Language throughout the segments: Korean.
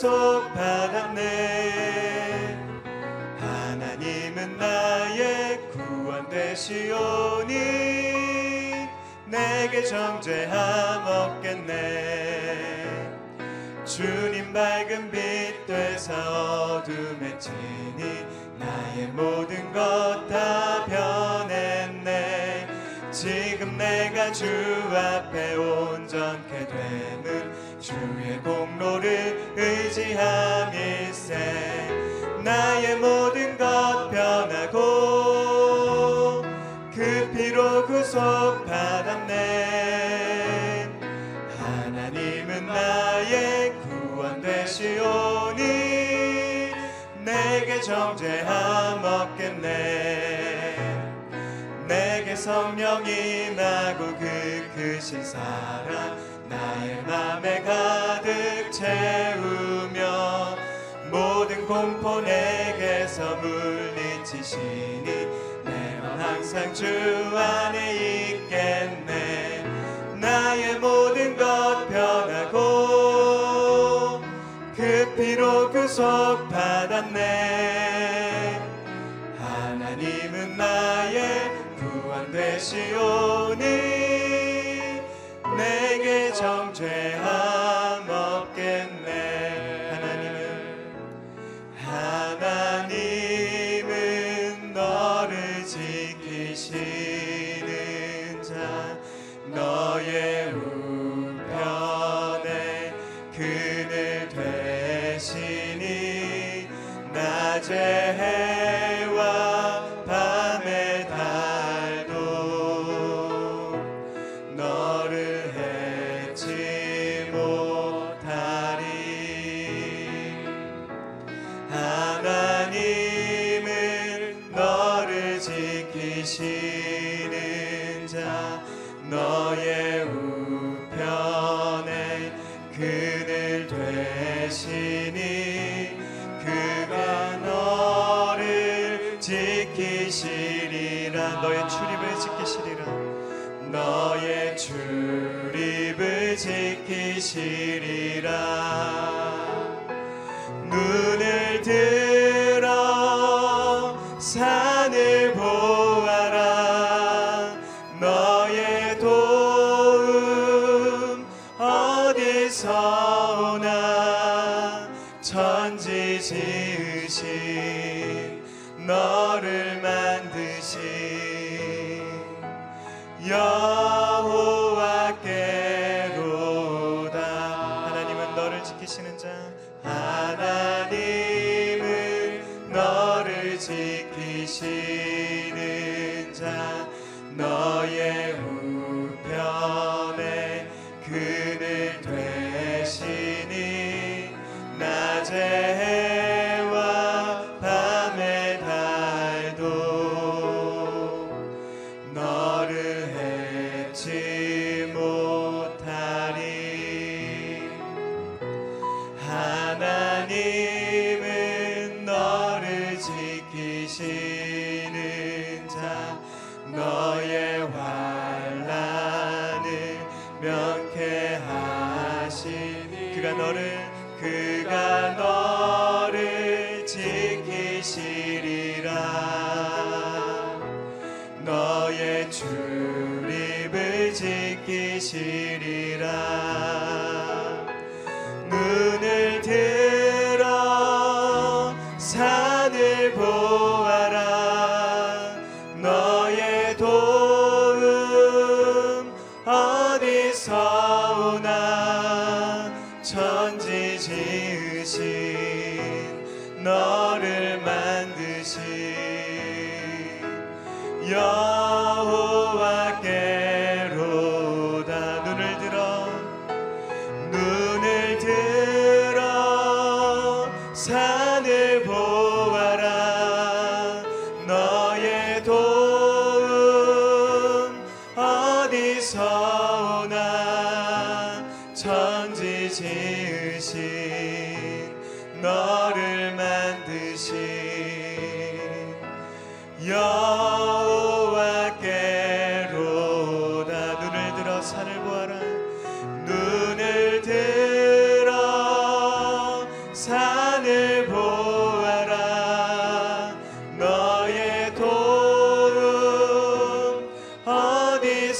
구속 받았네 하나님은 나의 구원 되시오니 내게 정죄함 없겠네. 주님 밝은 빛 되사 어둠에 지니 나의 모든 것 다 변했네. 지금 내가 주 앞에 온전케 됨은 주의 공로를 의지함일세 나의 모든 것 변하고 그 피로 구속 받았네. 하나님은 나의 구원 되시오니 내게 정죄함 없겠네. 내게 성령 임하고 그 크신 사랑 나의 맘에 가득 채우며 모든 공포 내게서 물리치시니 내맘 항상 주 안에 있겠네. 나의 모든 것 변하고 그 피로 구속 받았네. 하나님은 나의 구원 되시오 너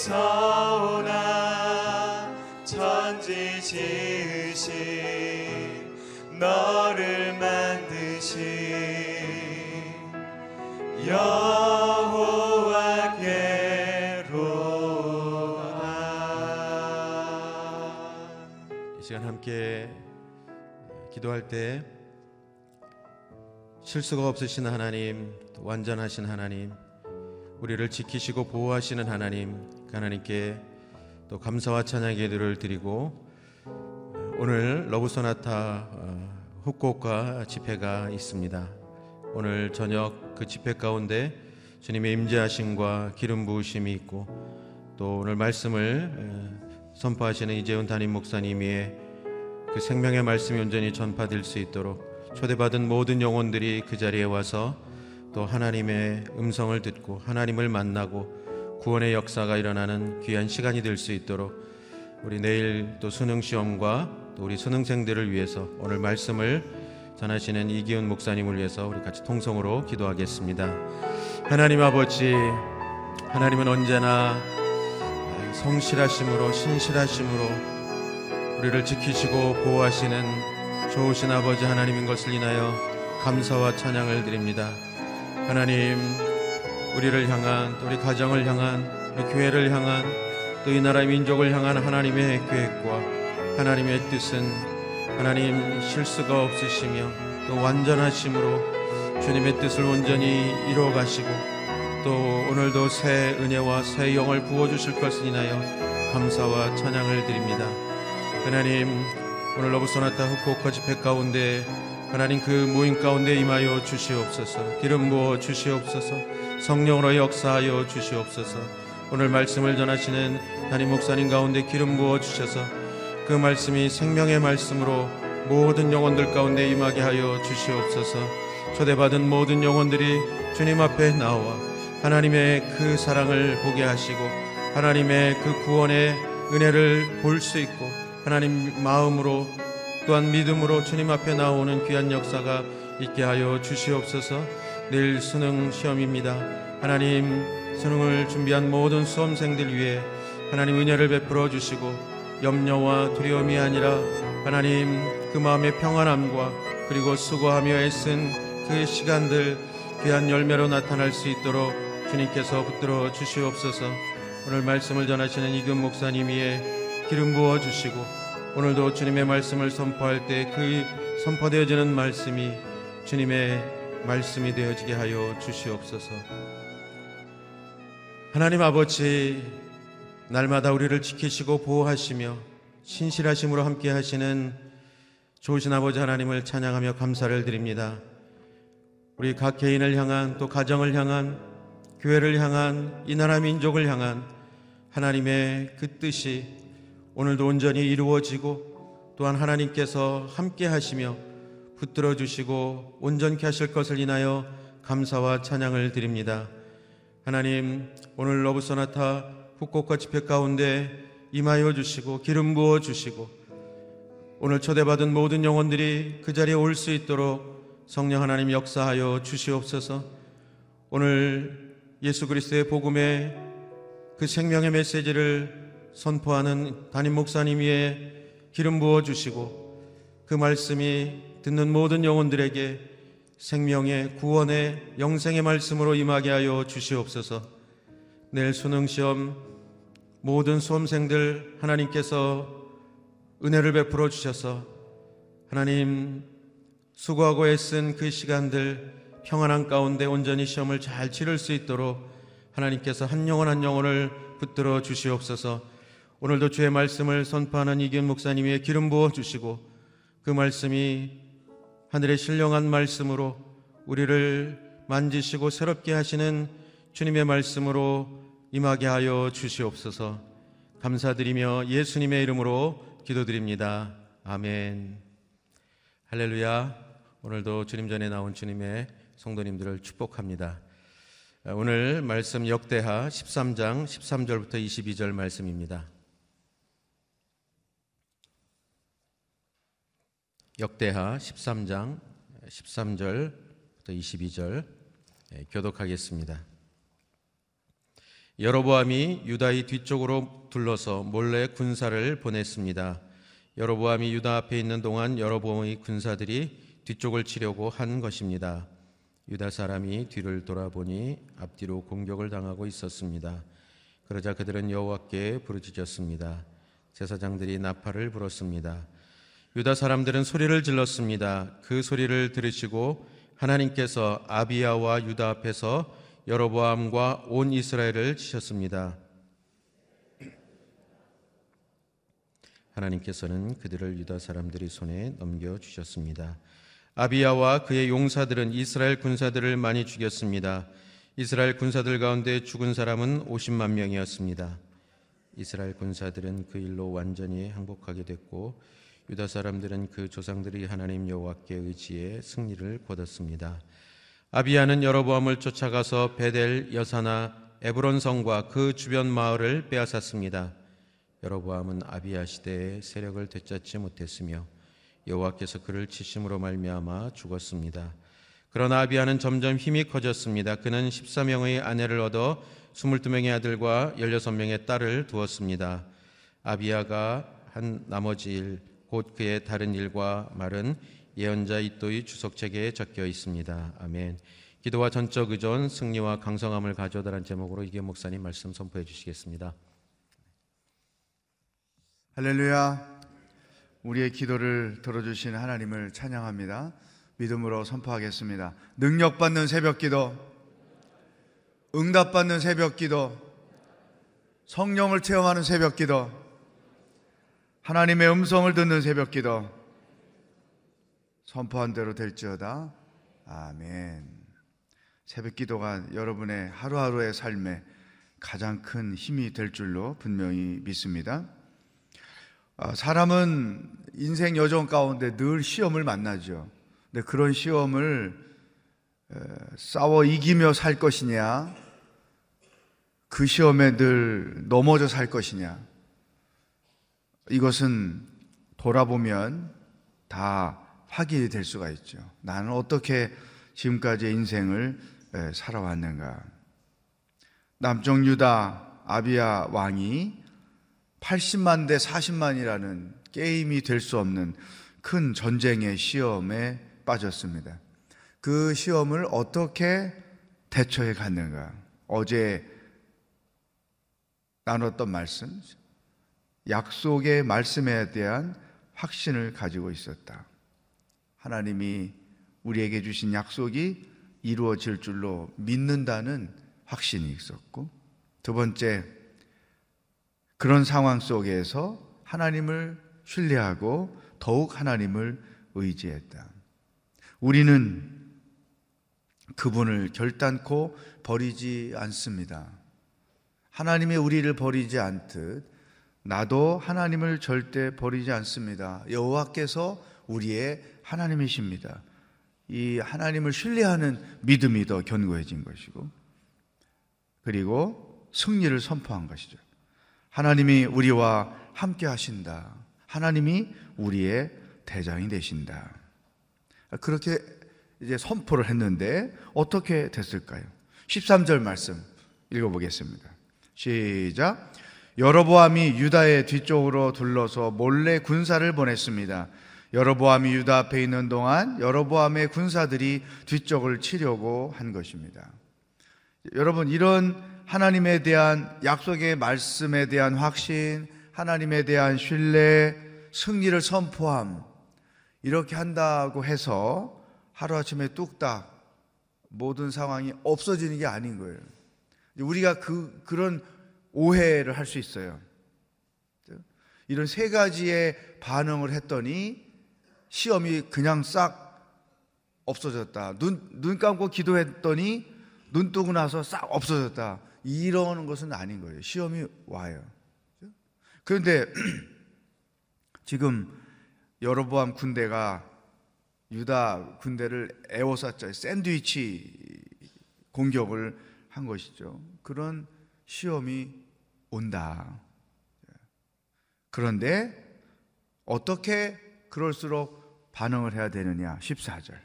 서 오나 천지 지으신 너를 만드신 여호와께로다 이 시간 함께 기도할 때 실수가 없으신 하나님, 또 완전하신 하나님, 우리를 지키시고 보호하시는 하나님, 그 하나님께 또 감사와 찬양의 기도를 드리고 오늘 러브 소나타 어, 후쿠오카 집회가 있습니다. 오늘 저녁 그 집회 가운데 주님의 임재하심과 기름 부으심이 있고 또 오늘 말씀을 에, 선포하시는 이재훈 담임 목사님의 그 생명의 말씀이 온전히 전파될 수 있도록 초대받은 모든 영혼들이 그 자리에 와서 또 하나님의 음성을 듣고 하나님을 만나고 구원의 역사가 일어나는 귀한 시간이 될 수 있도록 우리 내일 또 수능 시험과 또 우리 수능생들을 위해서 오늘 말씀을 전하시는 이기훈 목사님을 위해서 우리 같이 통성으로 기도하겠습니다. 하나님 아버지, 하나님은 언제나 성실하심으로 신실하심으로 우리를 지키시고 보호하시는 좋으신 아버지 하나님인 것을 인하여 감사와 찬양을 드립니다. 하나님, 우리를 향한 또 우리 가정을 향한 우리 교회를 향한 또 이 나라의 민족을 향한 하나님의 계획과 하나님의 뜻은 하나님 실수가 없으시며 또 완전하심으로 주님의 뜻을 온전히 이루어 가시고 또 오늘도 새 은혜와 새 영을 부어 주실 것을 인하여 감사와 찬양을 드립니다. 하나님 오늘 러브 소나타 후쿠오카 집회 가운데 하나님 그 모임 가운데 임하여 주시옵소서 기름 부어 주시옵소서 성령으로 역사하여 주시옵소서. 오늘 말씀을 전하시는 담임 목사님 가운데 기름 부어 주셔서 그 말씀이 생명의 말씀으로 모든 영혼들 가운데 임하게 하여 주시옵소서. 초대받은 모든 영혼들이 주님 앞에 나와 하나님의 그 사랑을 보게 하시고 하나님의 그 구원의 은혜를 볼 수 있고 하나님 마음으로 또한 믿음으로 주님 앞에 나오는 귀한 역사가 있게 하여 주시옵소서 내일 수능 시험입니다. 하나님 수능을 준비한 모든 수험생들 위해 하나님 은혜를 베풀어 주시고 염려와 두려움이 아니라 하나님 그 마음의 평안함과 그리고 수고하며 애쓴 그 시간들 귀한 열매로 나타날 수 있도록 주님께서 붙들어 주시옵소서. 오늘 말씀을 전하시는 이금 목사님 위에 기름 부어 주시고 오늘도 주님의 말씀을 선포할 때 그 선포되어지는 말씀이 주님의 말씀이 되어지게 하여 주시옵소서 하나님 아버지 날마다 우리를 지키시고 보호하시며 신실하심으로 함께 하시는 좋으신 아버지 하나님을 찬양하며 감사를 드립니다. 우리 각 개인을 향한 또 가정을 향한 교회를 향한 이 나라 민족을 향한 하나님의 그 뜻이 오늘도 온전히 이루어지고 또한 하나님께서 함께 하시며 붙들어 주시고 온전케 하실 것을 인하여 감사와 찬양을 드립니다. 하나님 오늘 러브소나타 후쿠오카 집회 가운데 임하여 주시고 기름 부어 주시고 오늘 초대받은 모든 영혼들이 그 자리에 올 수 있도록 성령 하나님 역사하여 주시옵소서. 오늘 예수 그리스도의 복음의 그 생명의 메시지를 선포하는 담임 목사님 위에 기름 부어 주시고 그 말씀이 듣는 모든 영혼들에게 생명의 구원의 영생의 말씀으로 임하게 하여 주시옵소서. 내일 수능 시험 모든 수험생들 하나님께서 은혜를 베풀어 주셔서 하나님 수고하고 애쓴 그 시간들 평안한 가운데 온전히 시험을 잘 치를 수 있도록 하나님께서 한 영혼 한 영혼을 붙들어 주시옵소서. 오늘도 주의 말씀을 선포하는 이균 목사님의 기름 부어 주시고 그 말씀이 하늘의 신령한 말씀으로 우리를 만지시고 새롭게 하시는 주님의 말씀으로 임하게 하여 주시옵소서. 감사드리며 예수님의 이름으로 기도드립니다. 아멘. 할렐루야. 오늘도 주님 전에 나온 주님의 성도님들을 축복합니다. 오늘 말씀 역대하 13장 13절부터 22절 말씀입니다. 역대하 13장 13절부터 22절 교독하겠습니다. 여로보암이 유다의 뒤쪽으로 둘러서 몰래 군사를 보냈습니다. 여로보암이 유다 앞에 있는 동안 여로보암의 군사들이 뒤쪽을 치려고 한 것입니다. 유다 사람이 뒤를 돌아보니 앞뒤로 공격을 당하고 있었습니다. 그러자 그들은 여호와께 부르짖었습니다. 제사장들이 나팔을 불었습니다. 유다 사람들은 소리를 질렀습니다. 그 소리를 들으시고 하나님께서 아비야와 유다 앞에서 여로보암과 온 이스라엘을 치셨습니다. 하나님께서는 그들을 유다 사람들이 손에 넘겨 주셨습니다. 아비야와 그의 용사들은 이스라엘 군사들을 많이 죽였습니다. 이스라엘 군사들 가운데 죽은 사람은 50만 명이었습니다. 이스라엘 군사들은 그 일로 완전히 항복하게 됐고 유다 사람들은 그 조상들이 하나님 여호와께 의지해 승리를 거뒀습니다. 아비야는 여로보암을 쫓아가서 베델 여사나 에브론 성과 그 주변 마을을 빼앗았습니다. 여로보암은 아비야 시대에 세력을 되찾지 못했으며 여호와께서 그를 치심으로 말미암아 죽었습니다. 그러나 아비야는 점점 힘이 커졌습니다. 그는 14명의 아내를 얻어 22명의 아들과 16명의 딸을 두었습니다. 아비야가 한 나머지 일, 곧 그의 다른 일과 말은 예언자 이또의 주석책에 적혀 있습니다. 아멘. 기도와 전적 의존, 승리와 강성함을 가져다란 제목으로 이계 목사님 말씀 선포해 주시겠습니다. 할렐루야. 우리의 기도를 들어주신 하나님을 찬양합니다. 믿음으로 선포하겠습니다. 능력받는 새벽 기도, 응답받는 새벽 기도, 성령을 체험하는 새벽 기도, 하나님의 음성을 듣는 새벽 기도 선포한 대로 될지어다. 아멘. 새벽 기도가 여러분의 하루하루의 삶에 가장 큰 힘이 될 줄로 분명히 믿습니다. 아, 사람은 인생 여정 가운데 늘 시험을 만나죠. 근데 그런 시험을 싸워 이기며 살 것이냐, 그 시험에 늘 넘어져 살 것이냐, 이것은 돌아보면 다 확인이 될 수가 있죠. 나는 어떻게 지금까지의 인생을 살아왔는가. 남쪽 유다 아비야 왕이 80만 대 40만이라는 게임이 될 수 없는 큰 전쟁의 시험에 빠졌습니다. 그 시험을 어떻게 대처해 갔는가. 어제 나눴던 말씀, 약속의 말씀에 대한 확신을 가지고 있었다. 하나님이 우리에게 주신 약속이 이루어질 줄로 믿는다는 확신이 있었고, 두 번째, 그런 상황 속에서 하나님을 신뢰하고 더욱 하나님을 의지했다. 우리는 그분을 결단코 버리지 않습니다. 하나님이 우리를 버리지 않듯 나도 하나님을 절대 버리지 않습니다. 여호와께서 우리의 하나님이십니다. 이 하나님을 신뢰하는 믿음이 더 견고해진 것이고, 그리고 승리를 선포한 것이죠. 하나님이 우리와 함께 하신다. 하나님이 우리의 대장이 되신다. 그렇게 이제 선포를 했는데 어떻게 됐을까요? 13절 말씀 읽어보겠습니다. 시작. 여로보암이 유다의 뒤쪽으로 둘러서 몰래 군사를 보냈습니다. 여로보암이 유다 앞에 있는 동안 여로보암의 군사들이 뒤쪽을 치려고 한 것입니다. 여러분 이런 하나님에 대한 약속의 말씀에 대한 확신, 하나님에 대한 신뢰, 승리를 선포함 이렇게 한다고 해서 하루아침에 뚝딱 모든 상황이 없어지는 게 아닌 거예요. 우리가 그 그런 오해를 할 수 있어요. 이런 세 가지의 반응을 했더니 시험이 그냥 싹 없어졌다. 눈, 눈 감고 기도했더니 눈 뜨고 나서 싹 없어졌다. 이러는 것은 아닌 거예요. 시험이 와요. 그런데 지금 여로보암 군대가 유다 군대를 에워쌌죠. 샌드위치 공격을 한 것이죠. 그런 시험이 온다. 그런데 어떻게 그럴수록 반응을 해야 되느냐? 14절.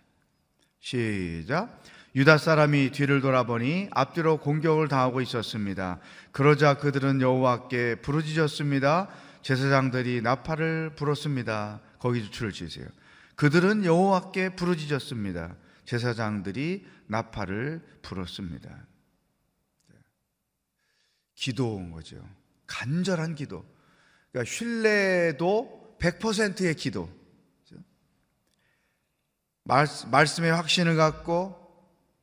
시작. 유다 사람이 뒤를 돌아보니 앞뒤로 공격을 당하고 있었습니다. 그러자 그들은 여호와께 부르짖었습니다. 제사장들이 나팔을 불었습니다. 거기 줄을 치세요. 그들은 여호와께 부르짖었습니다. 제사장들이 나팔을 불었습니다. 기도온 거죠. 간절한 기도. 그러니까 신뢰도 100%의 기도. 말씀의 확신을 갖고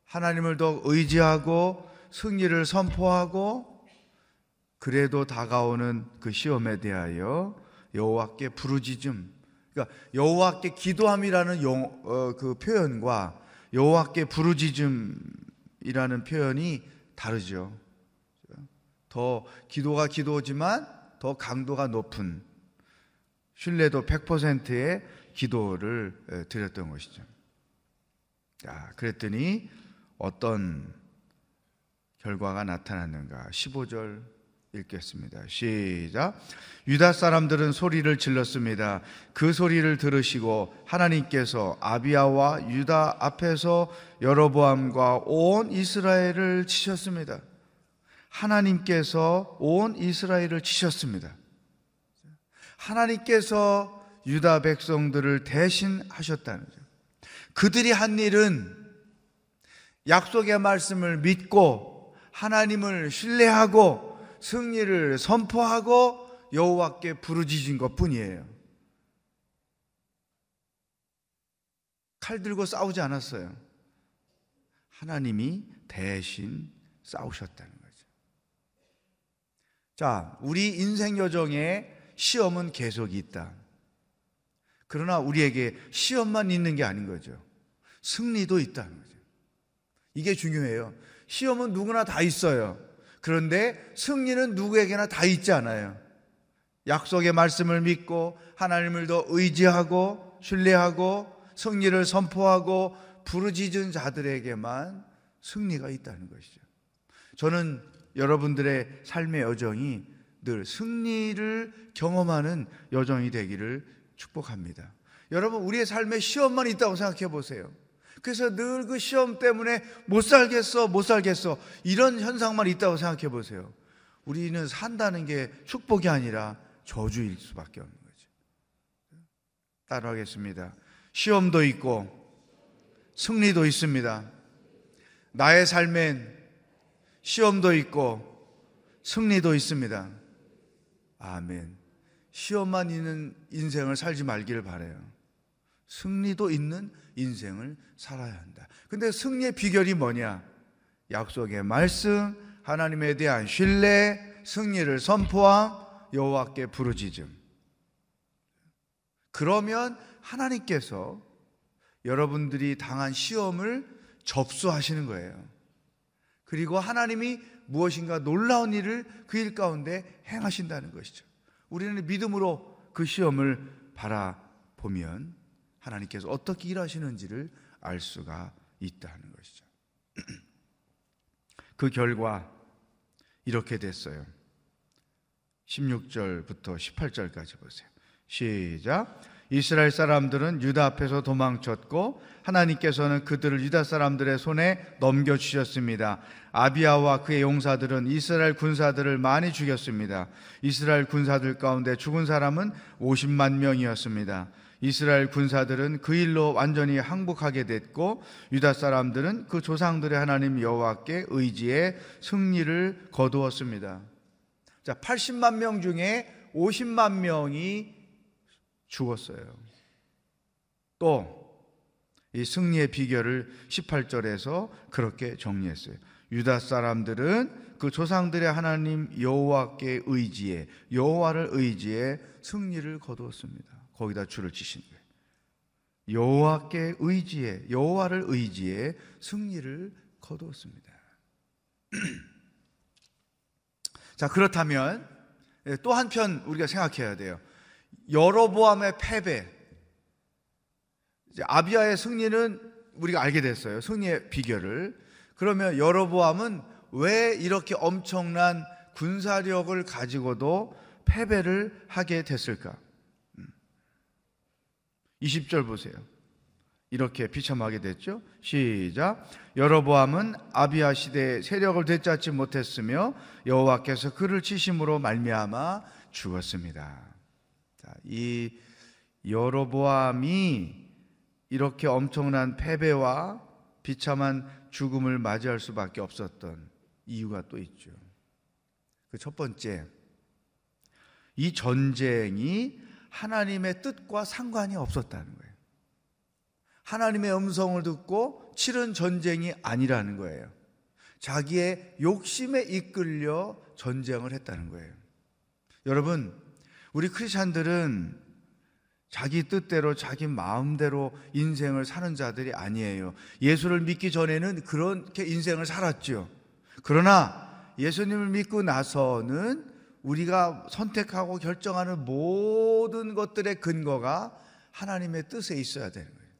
하나님을 더 의지하고 승리를 선포하고 그래도 다가오는 그 시험에 대하여 여호와께 부르짖음. 그러니까 여호와께 기도함이라는 용, 어, 그 표현과 여호와께 부르짖음이라는 표현이 다르죠. 더 기도가 기도지만 더 강도가 높은 신뢰도 100%의 기도를 드렸던 것이죠. 자, 그랬더니 어떤 결과가 나타났는가? 15절 읽겠습니다. 시작. 유다 사람들은 소리를 질렀습니다. 그 소리를 들으시고 하나님께서 아비아와 유다 앞에서 여로보암과 온 이스라엘을 치셨습니다. 하나님께서 온 이스라엘을 치셨습니다. 하나님께서 유다 백성들을 대신하셨다는 거죠. 그들이 한 일은 약속의 말씀을 믿고 하나님을 신뢰하고 승리를 선포하고 여호와께 부르짖은 것뿐이에요. 칼 들고 싸우지 않았어요. 하나님이 대신 싸우셨다는. 자, 우리 인생 여정에 시험은 계속 있다. 그러나 우리에게 시험만 있는 게 아닌 거죠. 승리도 있다는 거죠. 이게 중요해요. 시험은 누구나 다 있어요. 그런데 승리는 누구에게나 다 있지 않아요. 약속의 말씀을 믿고 하나님을 더 의지하고 신뢰하고 승리를 선포하고 부르짖은 자들에게만 승리가 있다는 것이죠. 저는 여러분들의 삶의 여정이 늘 승리를 경험하는 여정이 되기를 축복합니다. 여러분, 우리의 삶에 시험만 있다고 생각해 보세요. 그래서 늘 그 시험 때문에 못 살겠어, 못 살겠어. 이런 현상만 있다고 생각해 보세요. 우리는 산다는 게 축복이 아니라 저주일 수밖에 없는 거죠. 따라하겠습니다. 시험도 있고, 승리도 있습니다. 나의 삶엔 시험도 있고, 승리도 있습니다. 아멘. 시험만 있는 인생을 살지 말기를 바래요. 승리도 있는 인생을 살아야 한다. 근데 승리의 비결이 뭐냐? 약속의 말씀, 하나님에 대한 신뢰, 승리를 선포함, 여호와께 부르짖음. 그러면 하나님께서 여러분들이 당한 시험을 접수하시는 거예요. 그리고 하나님이 무엇인가 놀라운 일을 그 일 가운데 행하신다는 것이죠. 우리는 믿음으로 그 시험을 바라보면 하나님께서 어떻게 일하시는지를 알 수가 있다는 것이죠. 그 결과 이렇게 됐어요. 16절부터 18절까지 보세요. 시작. 이스라엘 사람들은 유다 앞에서 도망쳤고 하나님께서는 그들을 유다 사람들의 손에 넘겨 주셨습니다. 아비아와 그의 용사들은 이스라엘 군사들을 많이 죽였습니다. 이스라엘 군사들 가운데 죽은 사람은 50만 명이었습니다. 이스라엘 군사들은 그 일로 완전히 항복하게 됐고 유다 사람들은 그 조상들의 하나님 여호와께 의지해 승리를 거두었습니다. 자, 80만 명 중에 50만 명이 죽었어요. 또 이 승리의 비결을 18절에서 그렇게 정리했어요. 유다 사람들은 그 조상들의 하나님 여호와께 의지해 여호와를 의지해 승리를 거두었습니다. 거기다 줄을 치신 거예요. 여호와께 의지해 여호와를 의지해 승리를 거두었습니다. 자 그렇다면 또 한편 우리가 생각해야 돼요. 여로보암의 패배, 아비아의 승리는 우리가 알게 됐어요. 승리의 비결을. 그러면 여로보암은 왜 이렇게 엄청난 군사력을 가지고도 패배를 하게 됐을까? 20절 음. 보세요. 이렇게 비참하게 됐죠. 시작. 여로보암은 아비아 시대에 세력을 되찾지 못했으며 여호와께서 그를 치심으로 말미암아 죽었습니다. 자, 이 여로보암이 이렇게 엄청난 패배와 비참한 죽음을 맞이할 수밖에 없었던 이유가 또 있죠. 그 첫 번째, 이 전쟁이 하나님의 뜻과 상관이 없었다는 거예요. 하나님의 음성을 듣고 치른 전쟁이 아니라는 거예요. 자기의 욕심에 이끌려 전쟁을 했다는 거예요. 여러분, 우리 크리스찬들은 자기 뜻대로 자기 마음대로 인생을 사는 자들이 아니에요. 예수를 믿기 전에는 그렇게 인생을 살았죠. 그러나 예수님을 믿고 나서는 우리가 선택하고 결정하는 모든 것들의 근거가 하나님의 뜻에 있어야 되는 거예요.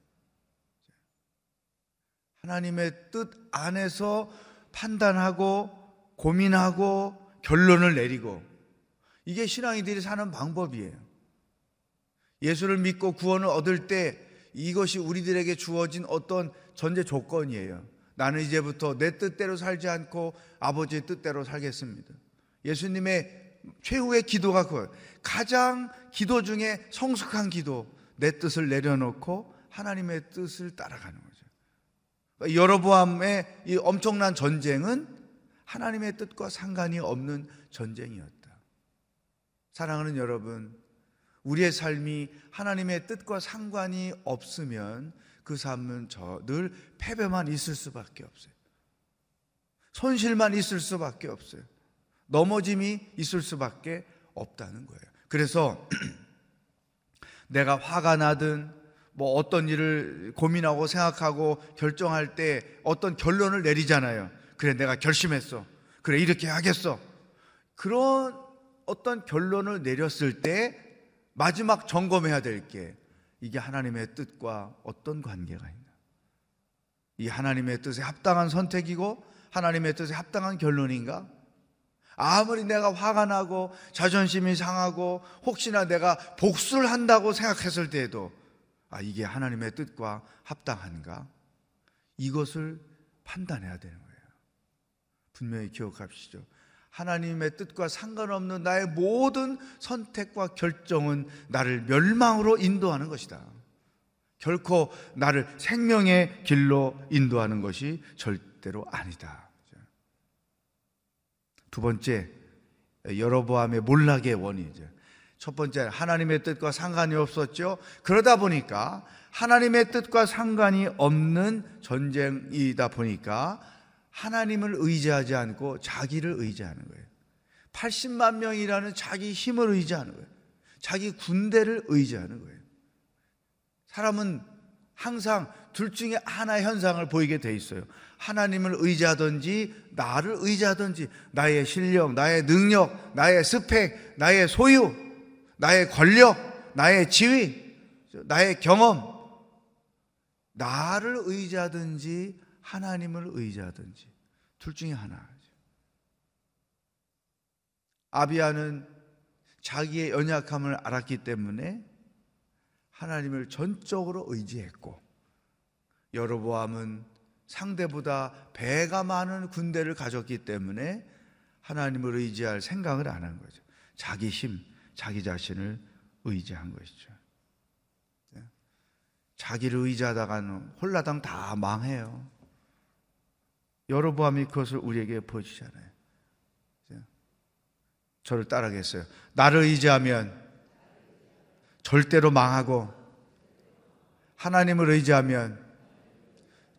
하나님의 뜻 안에서 판단하고 고민하고 결론을 내리고 이게 신앙이들이 사는 방법이에요. 예수를 믿고 구원을 얻을 때 이것이 우리들에게 주어진 어떤 전제 조건이에요. 나는 이제부터 내 뜻대로 살지 않고 아버지의 뜻대로 살겠습니다. 예수님의 최후의 기도가 그거예요. 가장 기도 중에 성숙한 기도, 내 뜻을 내려놓고 하나님의 뜻을 따라가는 거예요. 여로보암의 이 엄청난 전쟁은 하나님의 뜻과 상관이 없는 전쟁이었다. 사랑하는 여러분, 우리의 삶이 하나님의 뜻과 상관이 없으면 그 삶은 저 늘 패배만 있을 수밖에 없어요. 손실만 있을 수밖에 없어요. 넘어짐이 있을 수밖에 없다는 거예요. 그래서 내가 화가 나든 뭐 어떤 일을 고민하고 생각하고 결정할 때 어떤 결론을 내리잖아요. 그래, 내가 결심했어. 그래, 이렇게 하겠어. 그런 어떤 결론을 내렸을 때 마지막 점검해야 될 게 이게 하나님의 뜻과 어떤 관계가 있나. 이 하나님의 뜻에 합당한 선택이고 하나님의 뜻에 합당한 결론인가? 아무리 내가 화가 나고 자존심이 상하고 혹시나 내가 복수를 한다고 생각했을 때에도 아, 이게 하나님의 뜻과 합당한가? 이것을 판단해야 되는 거예요. 분명히 기억합시죠. 하나님의 뜻과 상관없는 나의 모든 선택과 결정은 나를 멸망으로 인도하는 것이다. 결코 나를 생명의 길로 인도하는 것이 절대로 아니다. 두 번째, 여러보암의 몰락의 원인이죠. 첫 번째 하나님의 뜻과 상관이 없었죠. 그러다 보니까 하나님의 뜻과 상관이 없는 전쟁이다 보니까 하나님을 의지하지 않고 자기를 의지하는 거예요. 80만 명이라는 자기 힘을 의지하는 거예요. 자기 군대를 의지하는 거예요. 사람은 항상 둘 중에 하나의 현상을 보이게 돼 있어요. 하나님을 의지하든지 나를 의지하든지 나의 실력, 나의 능력, 나의 스펙, 나의 소유 나의 권력, 나의 지위, 나의 경험, 나를 의지하든지 하나님을 의지하든지 둘 중에 하나. 아비아는 자기의 연약함을 알았기 때문에 하나님을 전적으로 의지했고 여로보암은 상대보다 배가 많은 군대를 가졌기 때문에 하나님을 의지할 생각을 안 한 거죠. 자기 힘, 자기 자신을 의지한 것이죠. 네. 자기를 의지하다가는 홀라당 다 망해요. 여로보암이 그것을 우리에게 보여주잖아요. 네. 저를 따라하겠어요. 나를 의지하면 절대로 망하고 하나님을 의지하면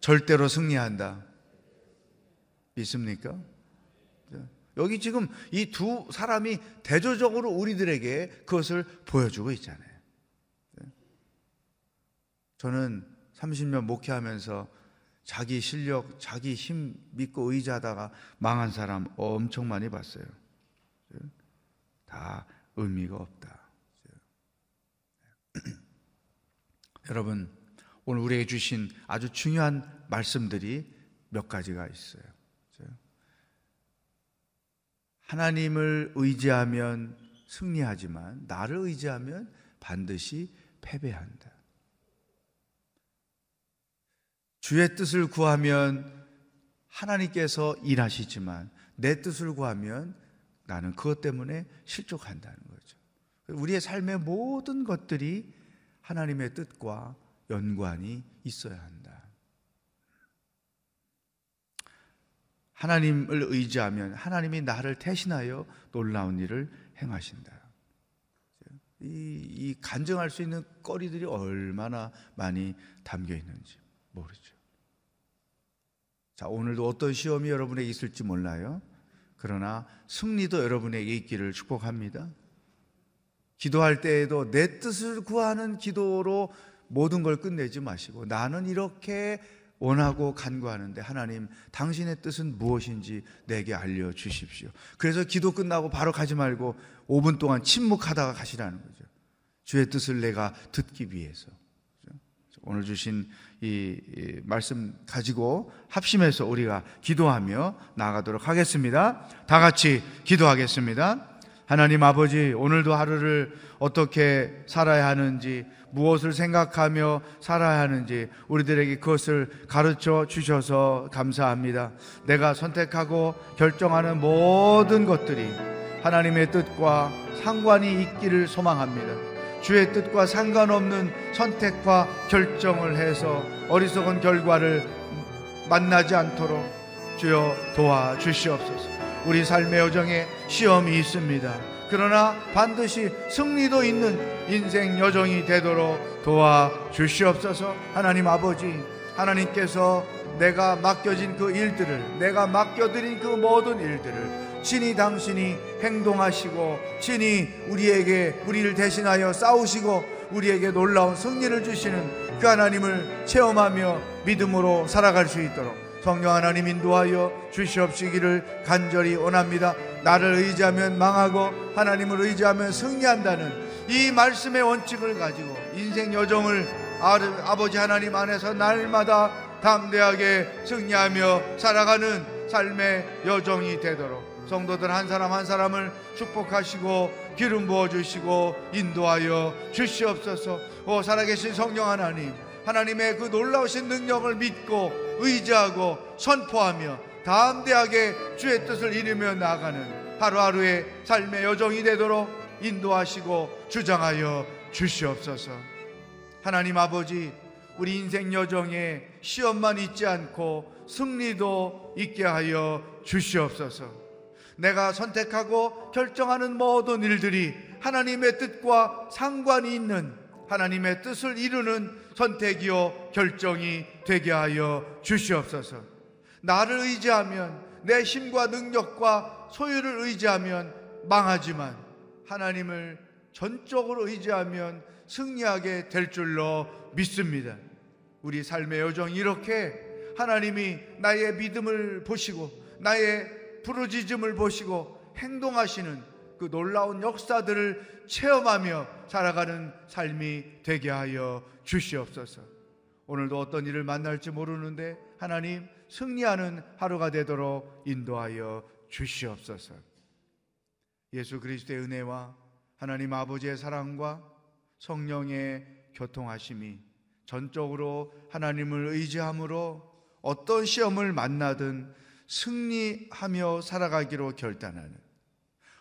절대로 승리한다. 믿습니까? 여기 지금 이 두 사람이 대조적으로 우리들에게 그것을 보여주고 있잖아요. 저는 30년 목회하면서 자기 실력, 자기 힘 믿고 의지하다가 망한 사람 엄청 많이 봤어요. 다 의미가 없다. 여러분, 오늘 우리에게 주신 아주 중요한 말씀들이 몇 가지가 있어요. 하나님을 의지하면 승리하지만 나를 의지하면 반드시 패배한다. 주의 뜻을 구하면 하나님께서 일하시지만 내 뜻을 구하면 나는 그것 때문에 실족한다는 거죠. 우리의 삶의 모든 것들이 하나님의 뜻과 연관이 있어야 한다. 하나님을 의지하면 하나님이 나를 대신하여 놀라운 일을 행하신다. 이, 이 간증할 수 있는 거리들이 얼마나 많이 담겨 있는지 모르죠. 자, 오늘도 어떤 시험이 여러분에게 있을지 몰라요. 그러나 승리도 여러분에게 있기를 축복합니다. 기도할 때에도 내 뜻을 구하는 기도로 모든 걸 끝내지 마시고 나는 이렇게 원하고 간구하는데 하나님 당신의 뜻은 무엇인지 내게 알려 주십시오. 그래서 기도 끝나고 바로 가지 말고 5분 동안 침묵하다가 가시라는 거죠. 주의 뜻을 내가 듣기 위해서. 오늘 주신 이, 이 말씀 가지고 합심해서 우리가 기도하며 나가도록 하겠습니다. 다 같이 기도하겠습니다. 하나님 아버지, 오늘도 하루를 어떻게 살아야 하는지, 무엇을 생각하며 살아야 하는지 우리들에게 그것을 가르쳐 주셔서 감사합니다. 내가 선택하고 결정하는 모든 것들이 하나님의 뜻과 상관이 있기를 소망합니다. 주의 뜻과 상관없는 선택과 결정을 해서 어리석은 결과를 만나지 않도록 주여 도와 주시옵소서. 우리 삶의 여정에 시험이 있습니다. 그러나 반드시 승리도 있는 인생 여정이 되도록 도와 주시옵소서. 하나님 아버지, 하나님께서 내가 맡겨진 그 일들을, 내가 맡겨드린 그 모든 일들을 친히 당신이 행동하시고 친히 우리에게 우리를 대신하여 싸우시고 우리에게 놀라운 승리를 주시는 그 하나님을 체험하며 믿음으로 살아갈 수 있도록 성령 하나님 인도하여 주시옵시기를 간절히 원합니다. 나를 의지하면 망하고 하나님을 의지하면 승리한다는 이 말씀의 원칙을 가지고 인생 여정을 아버지 하나님 안에서 날마다 담대하게 승리하며 살아가는 삶의 여정이 되도록 성도들 한 사람 한 사람을 축복하시고 기름 부어 주시고 인도하여 주시옵소서. 오 살아계신 성령 하나님, 하나님의 그 놀라우신 능력을 믿고 의지하고 선포하며 담대하게 주의 뜻을 이루며 나가는 하루하루의 삶의 여정이 되도록 인도하시고 주장하여 주시옵소서. 하나님 아버지, 우리 인생 여정에 시험만 있지 않고 승리도 있게 하여 주시옵소서. 내가 선택하고 결정하는 모든 일들이 하나님의 뜻과 상관이 있는 하나님의 뜻을 이루는 선택이요 결정이 되게 하여 주시옵소서. 나를 의지하면 내 힘과 능력과 소유를 의지하면 망하지만 하나님을 전적으로 의지하면 승리하게 될 줄로 믿습니다. 우리 삶의 여정이 이렇게 하나님이 나의 믿음을 보시고 나의 부르짖음을 보시고 행동하시는 그 놀라운 역사들을 체험하며 살아가는 삶이 되게 하여 주시옵소서. 오늘도 어떤 일을 만날지 모르는데 하나님 승리하는 하루가 되도록 인도하여 주시옵소서. 예수 그리스도의 은혜와 하나님 아버지의 사랑과 성령의 교통하심이 전적으로 하나님을 의지함으로 어떤 시험을 만나든 승리하며 살아가기로 결단하는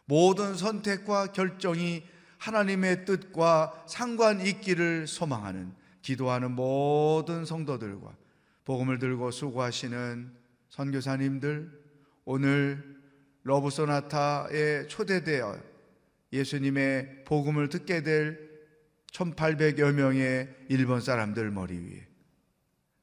모든 선택과 결정이 하나님의 뜻과 상관 있기를 소망하는 기도하는 모든 성도들과 복음을 들고 수고하시는 선교사님들 오늘 러브소나타에 초대되어 예수님의 복음을 듣게 될 1800여 명의 일본 사람들 머리 위에